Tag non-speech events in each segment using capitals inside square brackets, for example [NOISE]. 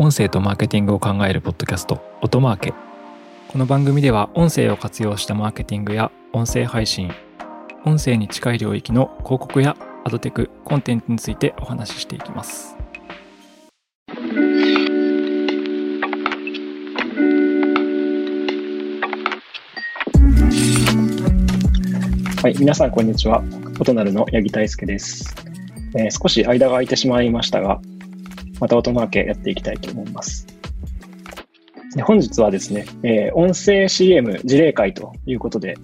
音声とマーケティングを考えるポッドキャスト音マーケ。この番組では音声を活用したマーケティングや音声配信音声に近い領域の広告やアドテクコンテンツについてお話ししていきます。はい、皆さんこんにちは。音なるの八木大輔です、えー少し間が空いてしまいましたが、また音マーケやっていきたいと思います。で本日はですね、えー音声 CM 事例会ということで、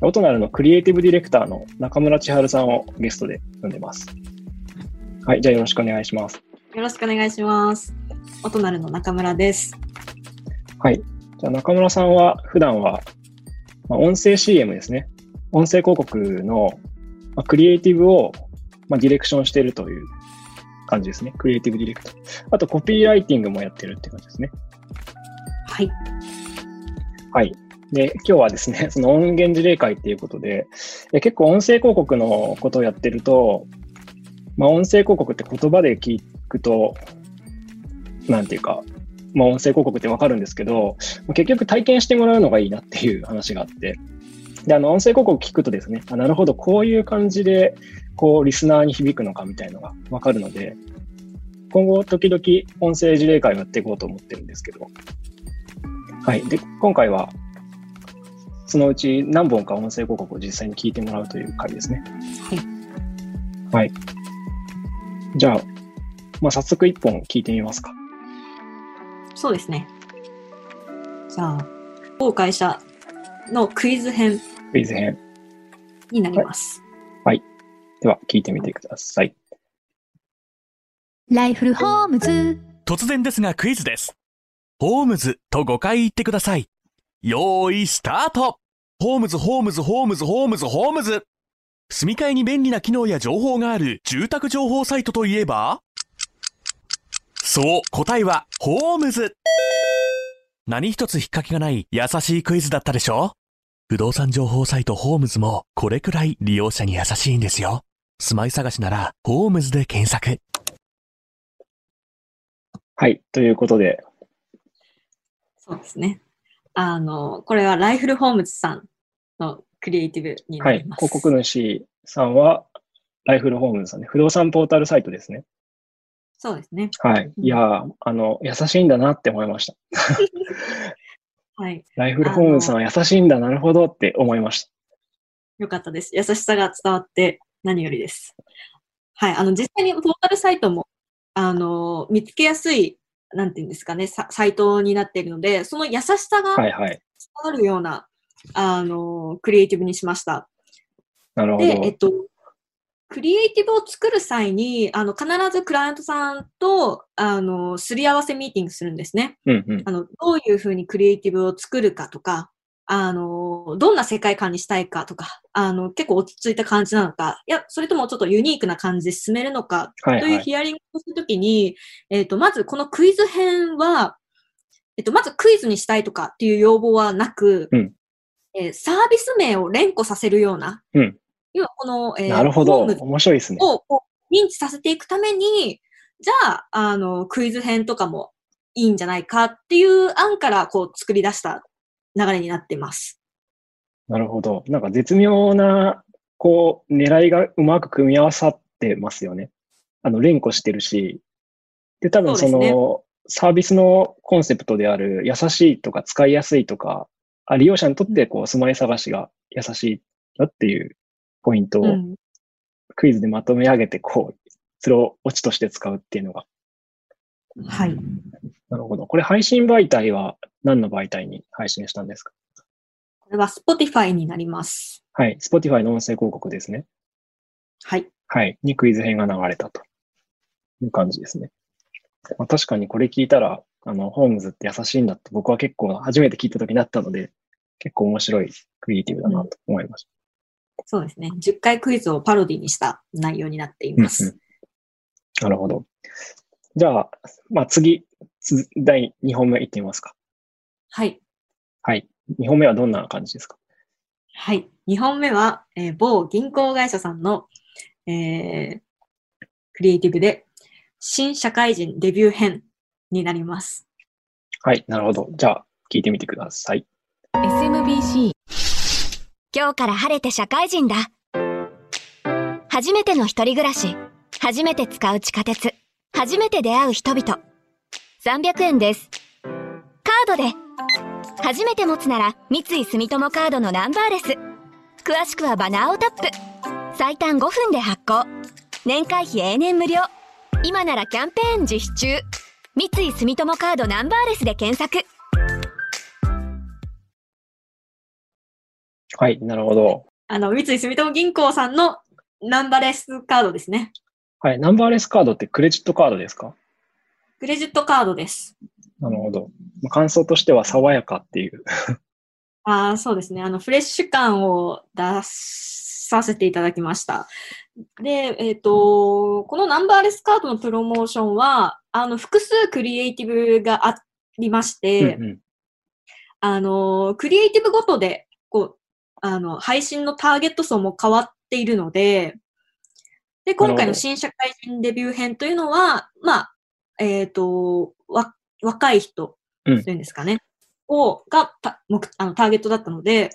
音なるのクリエイティブディレクターの中村千春さんをゲストで呼んでます。はい、じゃあよろしくお願いします。よろしくお願いします。お隣の中村です。はい。じゃあ中村さんは普段は、まあ、音声 CM ですね。音声広告の、まあ、クリエイティブを、まあ、ディレクションしているという感じですね。クリエイティブディレクト。あとコピーライティングもやってるって感じですね。はい。はい。で、今日はですね、[LAUGHS] その音源事例会っていうことで、え結構音声広告のことをやってると、まあ、音声広告って言葉で聞くと、なんていうか、まあ、音声広告ってわかるんですけど、結局体験してもらうのがいいなっていう話があって、で、あの、音声広告聞くとですね、あなるほど、こういう感じで、こう、リスナーに響くのかみたいのがわかるので、今後、時々音声事例会をやっていこうと思ってるんですけど、はい。で、今回は、そのうち何本か音声広告を実際に聞いてもらうという回ですね。はい。はい。じゃあ、まあ、早速一本聞いてみますか。そうですね。じゃあ、某会社のクイズ編クイズ編。になります。では、聞いてみてください。ライフルホームズ突然ですがクイズです。ホームズと5回言ってください。よーい、スタートホームズ、ホームズ、ホームズ、ホームズ、ホームズ。住み替えに便利な機能や情報がある住宅情報サイトといえば？そう、答えは、ホームズ。何一つ引っ掛けがない優しいクイズだったでしょ？不動産情報サイトホームズもこれくらい利用者に優しいんですよ。住まい探しなら、ホームズで検索。はい。ということで、そうですね。あの、これはライフルホームズさんのクリエイティブになはいり。ます。広告主さんは、ライフルホームズさんね。不動産ポータルサイトですね。そうですね。はい。いやー、あの、優しいんだなって思いました。[LAUGHS] はい。ライフルホームズさんは優しいんだ、なるほどって思いました。よかったです。優しさが伝わって何よりです。はい。あの、実際にポータルサイトも、あの、見つけやすい、なんていうんですかね、ササイトになっているので、その優しさが伝はいはい。わるような、あの、クリエイティブにしました。なるほで、えっど。と、クリエイティブを作る際に、あの、必ずクライアントさんと、あの、すり合わせミーティングするんですね。うんうん。あの、どういうふうにクリエイティブを作るかとか、あの、どんな世界観にしたいかとか、あの、結構落ち着いた感じなのか、いや、それともちょっとユニークな感じで進めるのか、はいはい。というヒアリングをするときに、えっ、と、まずこのクイズ編は、えっ、と、まずクイズにしたいとかっていう要望はなく、うんえーサービス名を連呼させるような、うん要はこの、えーなるほど。面白いですね。を認知させていくために、じゃあ、あの、クイズ編とかもいいんじゃないかっていう案からこう作り出した流れになってます。なるほど。なんか絶妙な、こう、狙いがうまく組み合わさってますよね。あの、連呼してるし。で、多分その、サービスのコンセプトである優しいとか使いやすいとか、あ利用者にとってこう、住まい探しが優しいよっていうポイントをうん、クイズでまとめ上げて、こう、それをオチとして使うっていうのが。はい。なるほど。これ配信媒体は何の媒体に配信したんですか？これは Spotify になります。はい。Spotify の音声広告ですね。はい。はい。にクイズ編が流れたという感じですね。まあ、確かにこれ聞いたら、あの、ホームズって優しいんだって僕は結構初めて聞いた時になったので、結構面白いクリエイティブだなと思いましそうですね。10回クイズをパロディにした内容になっていた。ます。うんうんなるほど。じゃあ、まあ次、つ第2本目いってみますか。はい。はい。2本目はどんな感じですか？はい。2本目は、えー某銀行会社さんの、えークリエイティブで、新社会人デビュー編になります。はい、なるほど。じゃあ、聞いてみてください。SMBC 今日から晴れて社会人だ。初めての一人暮らし。初めて使う地下鉄。初めて出会う人々。300円です。カードで。初めて持つなら三井住友カードのナンバーレス。詳しくはバナーをタップ。最短5分で発行。年会費永年無料。今ならキャンペーン実施中。三井住友カードナンバーレスで検索。はい、なるほど。あの、三井住友銀行さんのナンバーレスカードですね。はい、ナンバーレスカードってクレジットカードですか？クレジットカードです。なるほど。まあ感想としては爽やかっていう。[LAUGHS] ああ、そうですね。あの、フレッシュ感を出させていただきました。で、えっ、と、このナンバーレスカードのプロモーションは、あの、複数クリエイティブがありまして、うんうんあの、クリエイティブごとで、あの、配信のターゲット層も変わっているので、で、今回の新社会人デビュー編というのは、まあ、えっ、と、わ、若い人、うん。というんですかね、を、がた目あのターゲットだったので、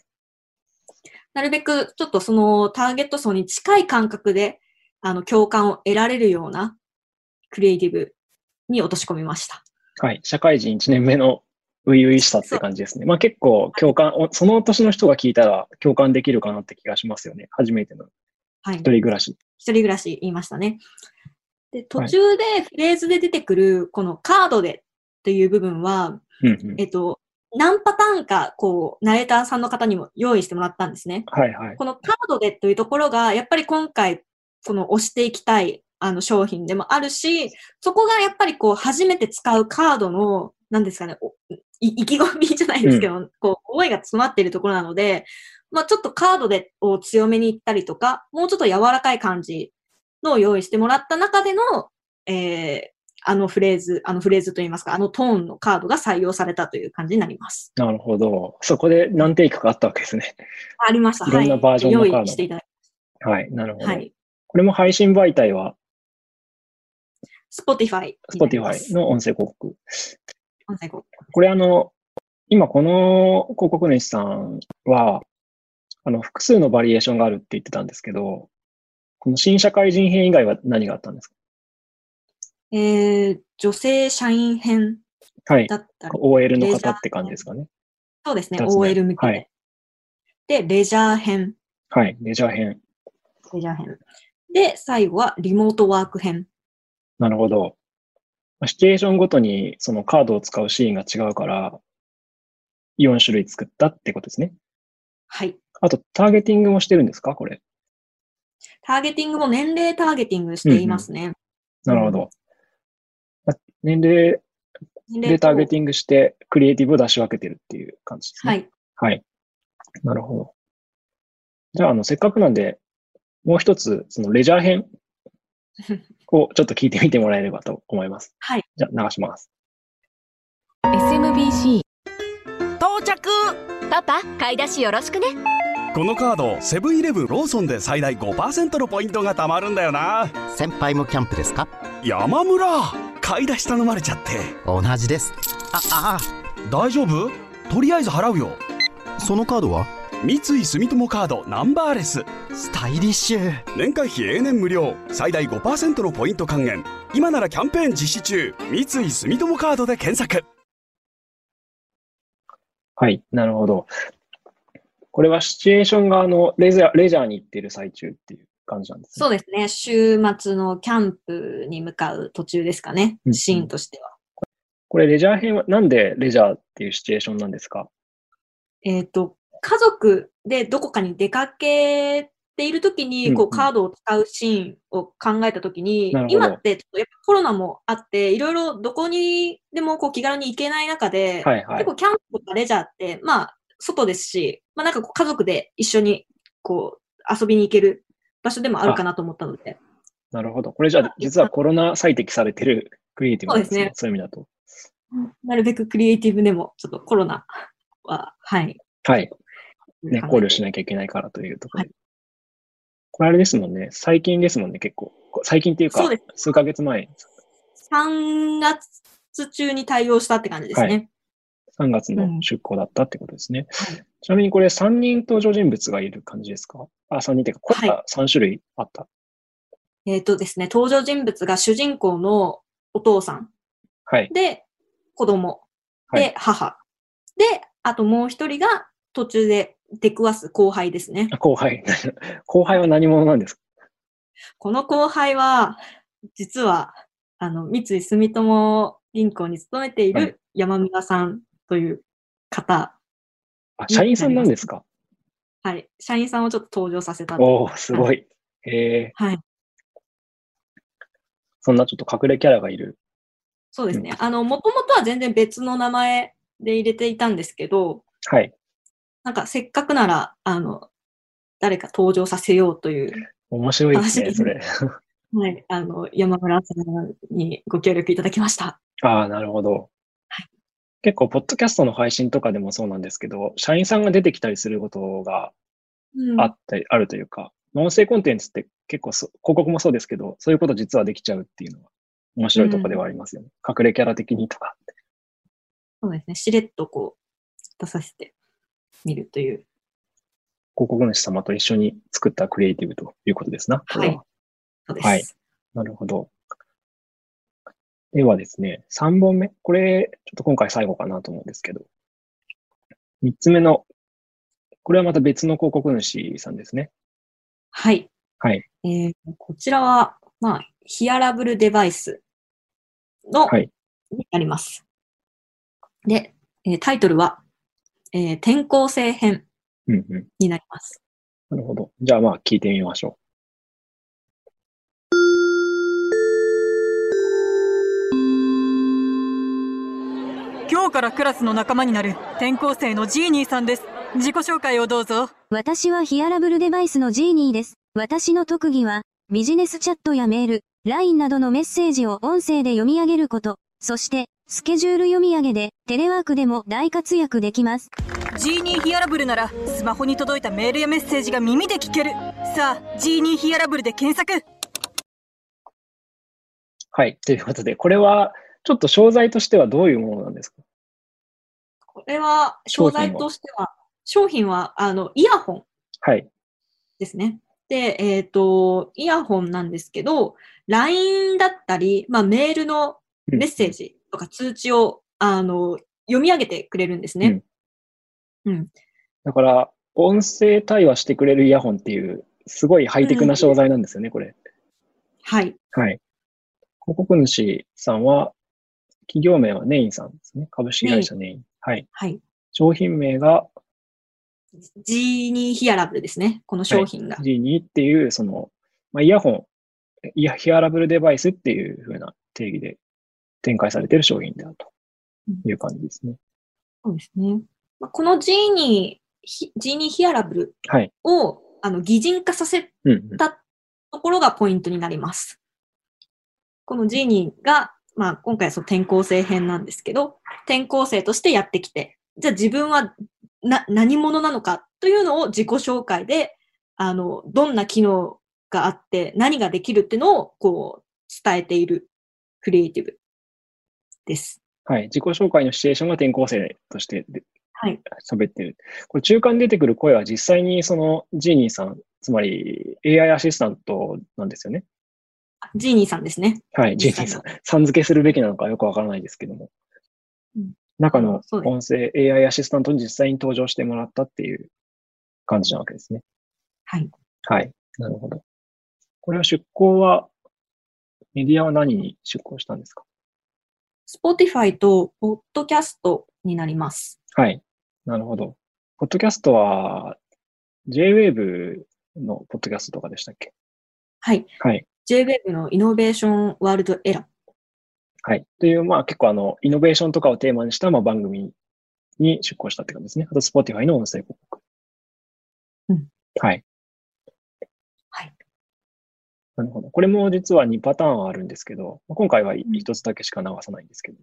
なるべくちょっとそのターゲット層に近い感覚で、あの、共感を得られるようなクリエイティブに落とし込みました。はい、社会人1年目の初々しさって感じですね。まあ結構共感、おその年の人が聞いたら共感できるかなって気がしますよね。初めてのはい。一人暮らし。一人暮らし言いましたね。で、途中でフレーズで出てくる、このカードでっていう部分は、うんうんえっと、何パターンか、こう、ナレーターさんの方にも用意してもらったんですね。はいはい。このカードでというところが、やっぱり今回、この押していきたい、あの、商品でもあるし、そこがやっぱりこう、初めて使うカードの、なんですかね、[LAUGHS] 意気込みじゃないですけど、こう、思いが詰まっているところなので、まあちょっとカードでを強めに行ったりとか、もうちょっと柔らかい感じのを用意してもらった中での、えー、あのフレーズ、あのフレーズといいますか、あのトーンのカードが採用されたという感じになります。なるほど。そこで何テイクかあったわけですね。ありました。いろんなバージョンのカード用意していただきはい、なるほど。はい。これも配信媒体は？Spotify Spotify の音声広告。これあの、今この広告主さんは、あの、複数のバリエーションがあるって言ってたんですけど、この新社会人編以外は何があったんですか？えー、女性社員編はい。だったり、OL の方って感じですかね。そうですね、二つ目 OL 向けで。はいで、レジャー編、はい。レジャー編。レジャー編。で、最後はリモートワーク編。なるほど。まあシチュエーションごとにそのカードを使うシーンが違うから、4種類作ったってことですね。はい。あと、ターゲティングもしてるんですか？これ。ターゲティングも年齢ターゲティングしていますね。なるほど。まあ年齢でターゲとティングして、クリエイティブを出し分けてるっていう感じですね。はい。はい。なるほど。じゃあ、あの、せっかくなんで、もう一つ、そのレジャー編 [LAUGHS] をちょっと聞いてみてもらえればと思います。はい。じゃあ、流します。SMBC 到着。パパ、買い出しよろしくね。このカードセブンイレブンローソンで最大5%のポイントが貯まるんだよな。先輩もキャンプですか？山村買い出し頼まれちゃって。同じです。ああ大丈夫？とりあえず払うよ。そのカードは？三井住友カードナンバーレススタイリッシュ年会費永年無料最大5%のポイント還元今ならキャンペーン実施中三井住友カードで検索はい。なるほど。これはシチュエーションが、あの、レジャー、レジャーに行ってる最中っていう感じなんですね。そうですね。週末のキャンプに向かう途中ですかねう。んシーンとしては。これ、レジャー編は、なんでレジャーっていうシチュエーションなんですか？えっ、と、家族でどこかに出かけているときに、こう、カードを使うシーンを考えたときに今ってちょっとやっぱコロナもあって、いろいろどこにでもこう気軽に行けない中で、はいはい結。構キャンプとかレジャーって、まあ、外ですし、まあなんかこう家族で一緒にこう遊びに行ける場所でもあるかなと思ったので、なるほど。これじゃあ、実はコロナ最適されてるクリエイティブなんですね。そうですねそういう意味だと。なるべくクリエイティブでもちょっとコロナは、はい。はい。ね、考慮しなきゃいけないからというところで。これあれですもんね。最近ですもんね、結構。こ最近っていうかそうで、数ヶ月前。3月月中に対応したって感じですね。3月の出向だったってことですね。ちなみにこれ3人登場人物がいる感じですか？あ、3人っていうか、声が3種類あった。えっ、とですね、登場人物が主人公のお父さんはい。で、子供はいで、母。で、あともう一人が途中で出くわす後輩ですね。あ後輩。[LAUGHS] 後輩は何者なんですか？この後輩は、実は、あの、三井住友銀行に勤めていはいる山村さんという方。あ、社員さんなんですか？はい。社員さんをちょっと登場させたと。おおすごい。へえ、はい。そんなちょっと隠れキャラがいる。そうですね。あの、もともとは全然別の名前で入れていたんですけど、はい。なんかせっかくなら、あの、誰か登場させようという、面白いですね、話それ。はい、あの、山村さんにご協力いただきました。ああ、なるほど。結構、ポッドキャストの配信とかでもそうなんですけど、社員さんが出てきたりすることがうんあったり、あるというか、音声コンテンツって結構そ、広告もそうですけど、そういうこと実はできちゃうっていうのは面白いところではありますよね。隠れキャラ的にとか。そうですね。しれっとこう、出させてみるという。広告主様と一緒に作ったクリエイティブということですな。はい。そうです。はいなるほど。ではですね、3本目。これ、ちょっと今回最後かなと思うんですけど。3つ目の、これはまた別の広告主さんですね。はい。はい。えーこちらは、まあ、ヒアラブルデバイスの、はいになります。で、えータイトルは、えー転校生編うんうん。になります。なるほど。じゃあまあ聞いてみましょ今日からクラスの仲間になる転校生のジーニーさんです。自己紹介をどうぞ。私はヒアラブルデバイスのジーニーです。私の特技は、ビジネスチャットやメール、LINE などのメッセージを音声で読み上げること、そして、スケジュール読み上げで、テレワークでも大活躍できます。ジーニーヒアラブルなら、スマホに届いたメールやメッセージが耳で聞ける。さあ、ジーニーヒアラブルで検索。う。はい。ということで、これは、ちょっと商材としてはどういうものなんですか？これは、商材としては、商品は、あの、イヤホンはい。ですね。で、えっ、と、イヤホンなんですけど、LINE だったり、まあ、メールのメッセージとか通知を、あの、読み上げてくれるんですね。うん。だから、音声対話してくれるイヤホンっていう、すごいハイテクな商材なんですよね、これ。はい。はい。広告主さんは、企業名はネインさんですね。株式会社ネイン。はい。はい。商品名がジーニーヒアラブルですね。この商品が。G2 っていう、その、まあ、イヤホン、イヤヒアラブルデバイスっていう風な定義で展開されている商品であるという感じですね。そうですね。まあこのジーニーヒ、ジーニーヒアラブルはい。を、あの、擬人化させ。たところがポイントになります。このジーニーが、まあ、今回はその転校生編なんですけど、転校生としてやってきて、じゃあ自分はな何者なのかというのを自己紹介で、あの、どんな機能があって何ができるっていうのを、こう、伝えているクリエイティブです。はい。自己紹介のシチュエーションが転校生としてではい。喋ってる。これ中間に出てくる声は実際にそのジーニーさん、つまり AI アシスタントなんですよね。ジーニーさんですね。はい。ジーニーさん。さん付けするべきなのかよくわからないですけども。うん中の音声 AI アシスタントに実際に登場してもらったっていう感じなわけですね。はい。はい。なるほど。これは出向は、メディアは何に出向したんですか？Spotify と Podcast になります。はい。なるほど。ポッドキャストは、JWave のポッドキャストとかでしたっけ？はい。はい。JWeb のイノベーションワールドエラー。はい。という、まあ結構あの、イノベーションとかをテーマにした、まあ、番組に出向したって感じですね。あと、Spotify の音声広告。うん。はい。はい。なるほど。これも実は2パターンあるんですけど、まあ今回はん1つだけしか流さないんですけど、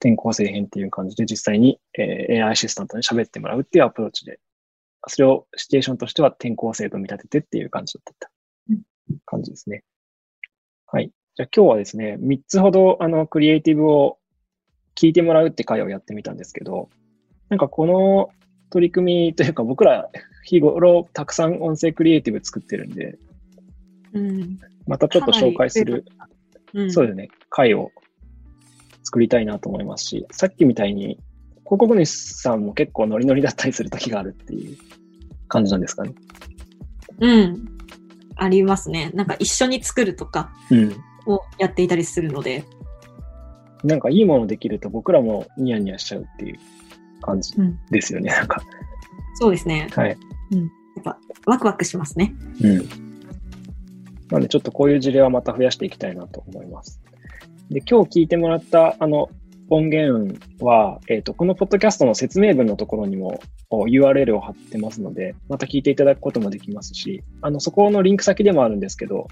転校生編っていう感じで実際に、えー AI アシスタントに喋ってもらうっていうアプローチで、それをシチュエーションとしては転校生と見立ててっていう感じだったうん感じですね。はい。じゃあ今日はですね、3つほどあのクリエイティブを聞いてもらうって会をやってみたんですけど、なんかこの取り組みというか僕ら日頃たくさん音声クリエイティブ作ってるんで、うん。またちょっと紹介する、うん、そうですね、会を作りたいなと思いますし、さっきみたいに広告主さんも結構ノリノリだったりする時があるっていう感じなんですかね。うん。ありますね。なんか一緒に作るとかうん。をやっていたりするので。なんかいいものできると僕らもニヤニヤしちゃうっていう感じうん。ですよね、なんか。そうですね。はい。やっぱワクワクしますね。うん。なのでちょっとこういう事例はまた増やしていきたいなと思います。で、今日聞いてもらったあの音源は、えっ、と、このポッドキャストの説明文のところにも URL を貼ってますので、また聞いていただくこともできますし、あの、そこのリンク先でもあるんですけど、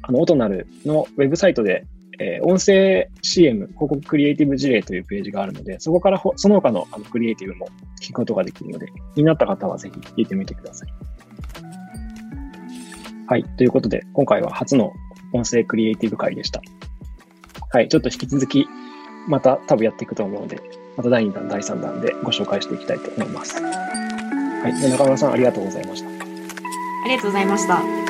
あの、オトナルのウェブサイトで、えー音声 CM 広告クリエイティブ事例というページがあるので、そこからその他のあのクリエイティブも聞くことができるので、気になった方はぜひ聞いてみてください。はい。ということで、今回は初の音声クリエイティブ会でした。はい。ちょっと引き続き、また多分やっていくと思うので、また第2弾、第3弾でご紹介していきたいと思います。はい。中村さん、ありがとうございました。ありがとうございました。